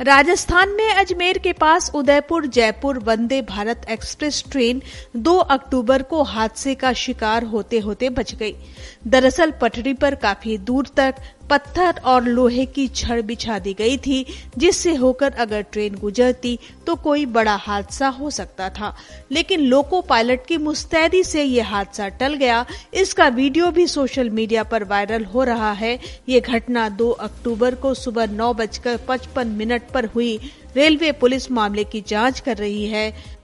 राजस्थान में अजमेर के पास उदयपुर, जयपुर वंदे भारत एक्सप्रेस ट्रेन 2 अक्टूबर को हादसे का शिकार होते होते बच गई। दरअसल पटरी पर काफ़ी दूर तक पत्थर और लोहे की छड़ बिछा दी गई थी, जिससे होकर अगर ट्रेन गुजरती तो कोई बड़ा हादसा हो सकता था। लेकिन लोको पायलट की मुस्तैदी से यह हादसा टल गया। इसका वीडियो भी सोशल मीडिया पर वायरल हो रहा है। ये घटना 2 अक्टूबर को सुबह नौ बजकर पचपन मिनट पर हुई। रेलवे पुलिस मामले की जाँच कर रही है।